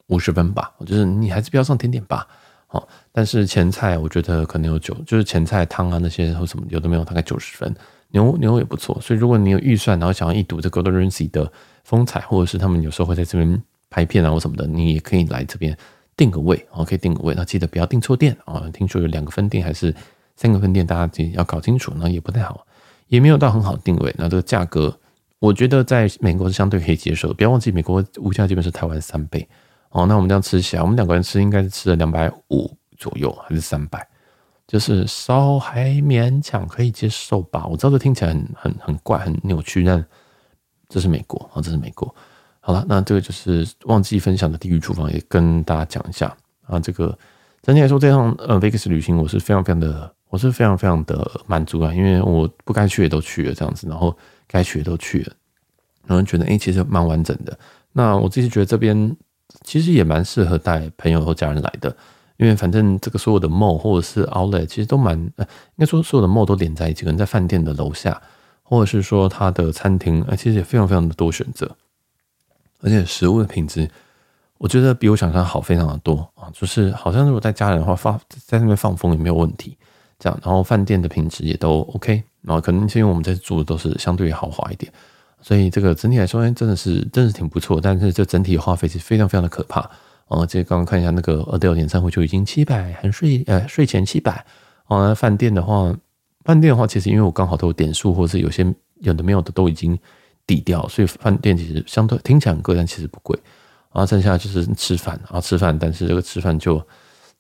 五十分吧，就是你还是不要上甜点吧。哦，但是前菜我觉得可能有九，就是前菜汤啊那些或什么有的没有，大概九十分。牛牛也不错，所以如果你有预算，然后想要一睹这个 Golden Ramsay 的风采，或者是他们有时候会在这边拍片啊或什么的，你也可以来这边订个位，哦，可以订个位，那记得不要订错店啊。听说有两个分店还是三个分店，大家自己要搞清楚，那也不太好，也没有到很好定位。那这个价格，我觉得在美国是相对可以接受的，不要忘记美国物价基本是台湾三倍哦。那我们这样吃起来，我们两个人吃应该是吃了两百五左右，还是三百？就是稍还勉强可以接受吧，我知道这听起来很很很怪很扭曲，但这是美国啊，这是美国。好了，那这个就是忘记分享的地狱厨房，也跟大家讲一下啊。这个整体来说，这趟呃 Vegas 旅行我是非常非常的，我是非常非常的满足啊，因为我不该去也都去了这样子，然后该去的都去了，然后觉得诶、其实蛮完整的。那我自己觉得这边其实也蛮适合带朋友或家人来的。因为反正这个所有的 mall 或者是 outlet 其实都蛮呃，应该说所有的 mall 都连在一起，可能在饭店的楼下，或者是说它的餐厅，呃，其实也非常非常的多选择，而且食物的品质，我觉得比我想象好非常的多啊，就是好像如果带家人的话，放在那边放风也没有问题，这样，然后饭店的品质也都 OK，然后可能是因为我们这次住的都是相对豪华一点，所以这个整体来说，真的是真的是挺不错，但是这整体花费是非常非常的可怕。哦，这刚刚看一下那个 Adele 演唱会就已经七百，含税呃税前七百。哦，那饭店的话，饭店的话，其实因为我刚好都有点数，或者是有些有的没有的都已经抵掉，所以饭店其实相对听起来很贵，但其实不贵。然后剩下就是吃饭，然后吃饭，但是这个吃饭就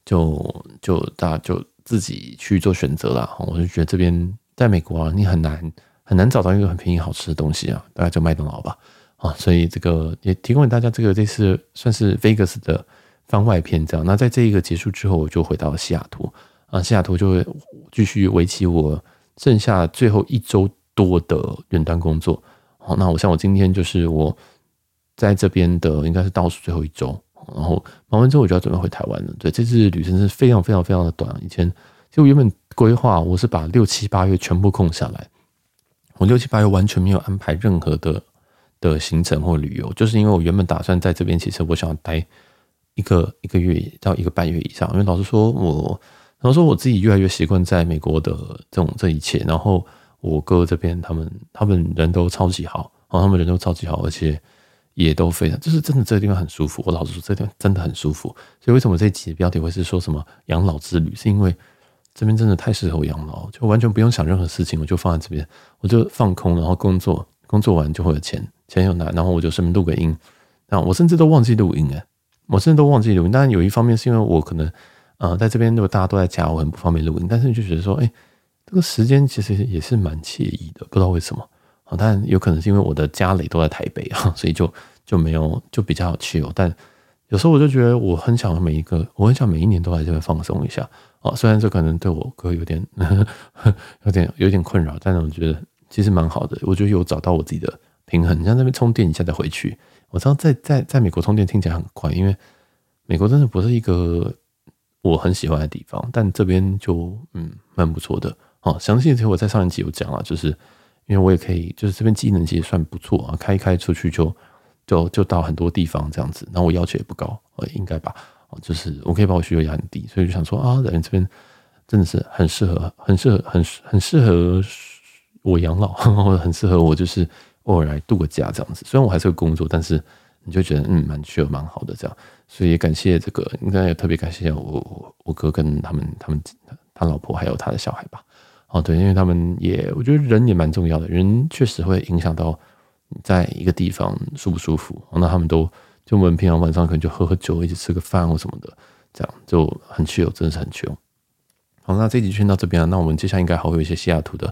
就就大家就自己去做选择了。我就觉得这边在美国啊，你很难很难找到一个很便宜好吃的东西啊，大概就麦当劳吧。啊，所以这个也提供给大家，这个这次算是 Vegas 的番外篇这样。那在这一个结束之后，我就回到了西雅图啊，西雅图就会继续为期我剩下最后一周多的远端工作。好，那我像我今天就是我在这边的应该是倒数最后一周，然后忙完之后我就要准备回台湾了。对，这次旅程是非常非常非常的短。以前就原本规划我是把六七八月全部空下来，我六七八月完全没有安排任何的。的行程或旅游，就是因为我原本打算在这边，其实我想要待一个一个月到一个半月以上。因为老实说，我老实说我自己越来越习惯在美国的这种这一切。然后我哥这边，他们他们人都超级好，然后他们人都超级好，而且也都非常，就是真的这个地方很舒服。我老实说，这个地方真的很舒服。所以为什么这一集的标题会是说什么养老之旅？是因为这边真的太适合养老，就完全不用想任何事情，我就放在这边，我就放空，然后工作，工作完就会有钱。钱有拿，然后我就顺便录个音，啊，我甚至都忘记录音哎，我甚至都忘记录音。当然有一方面是因为我可能，呃，在这边如果大家都在家，我很不方便录音。但是就觉得说，哎，这个时间其实也是蛮惬意的，不知道为什么啊。当然有可能是因为我的家里都在台北啊，[laughs] 所以就就没有就比较自由。但有时候我就觉得我很想每一个，我很想每一年都来这边放松一下啊。虽然这可能对我哥有点呵呵 [laughs] 有点有点困扰，但是我觉得其实蛮好的。我觉得有找到我自己的。平衡，你像那边充电一下再回去。我知道在在在美国充电听起来很快，因为美国真的不是一个我很喜欢的地方。但这边就嗯蛮不错的哦。详细的我在上一集有讲了，就是因为我也可以，就是这边机能其实算不错啊，开一开出去就就就到很多地方这样子。然后我要求也不高，呃，应该吧？哦，就是我可以把我需求压很低，所以就想说啊，在这边真的是很适合，很适合，很很适合我养老，[laughs] 或者很适合我就是。偶尔来度个假这样子，虽然我还是会工作，但是你就觉得嗯蛮需要蛮好的这样，所以也感谢这个，应该也特别感谢我我我哥跟他们他们他老婆还有他的小孩吧。哦对，因为他们也我觉得人也蛮重要的，人确实会影响到在一个地方舒不舒服。那他们都就我们平常晚上可能就喝喝酒，一起吃个饭或什么的，这样就很穷真的是很穷。好，那这集就先到这边了，那我们接下来应该还会有一些西雅图的。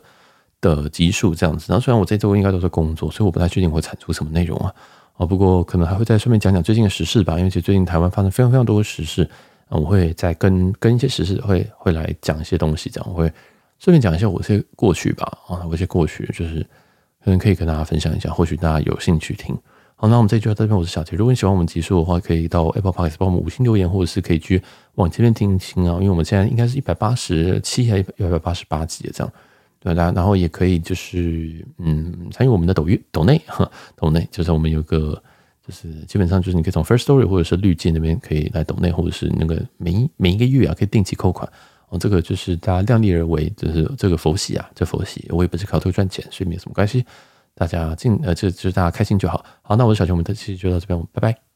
的集数这样子。然后虽然我这周应该都是工作，所以我不太确定会产出什么内容啊。哦，不过可能还会在顺便讲讲最近的时事吧，因为其实最近台湾发生非常非常多的时事啊，我会再跟跟一些时事会会来讲一些东西，这样我会顺便讲一下我些过去吧。啊，我一些过去就是可能可以跟大家分享一下，或许大家有兴趣听。好，那我们这一集就到这边，我是小杰。如果你喜欢我们集数的话，可以到 Apple Podcast 帮我们五星留言，或者是可以去往前面听一听啊，因为我们现在应该是一百八十七还是一百八十八集这样。对，然后也可以就是嗯参与我们的抖音抖内哈抖内，就是我们有个就是基本上就是你可以从 First Story 或者是绿界那边可以来抖内，或者是那个每一每一个月啊可以定期扣款。哦，这个就是大家量力而为，就是这个佛系啊，这佛系。我也不是靠这个赚钱，所以没有什么关系，大家尽呃就就是大家开心就好。好，那我是小熊，我们这期就到这边，我们拜拜。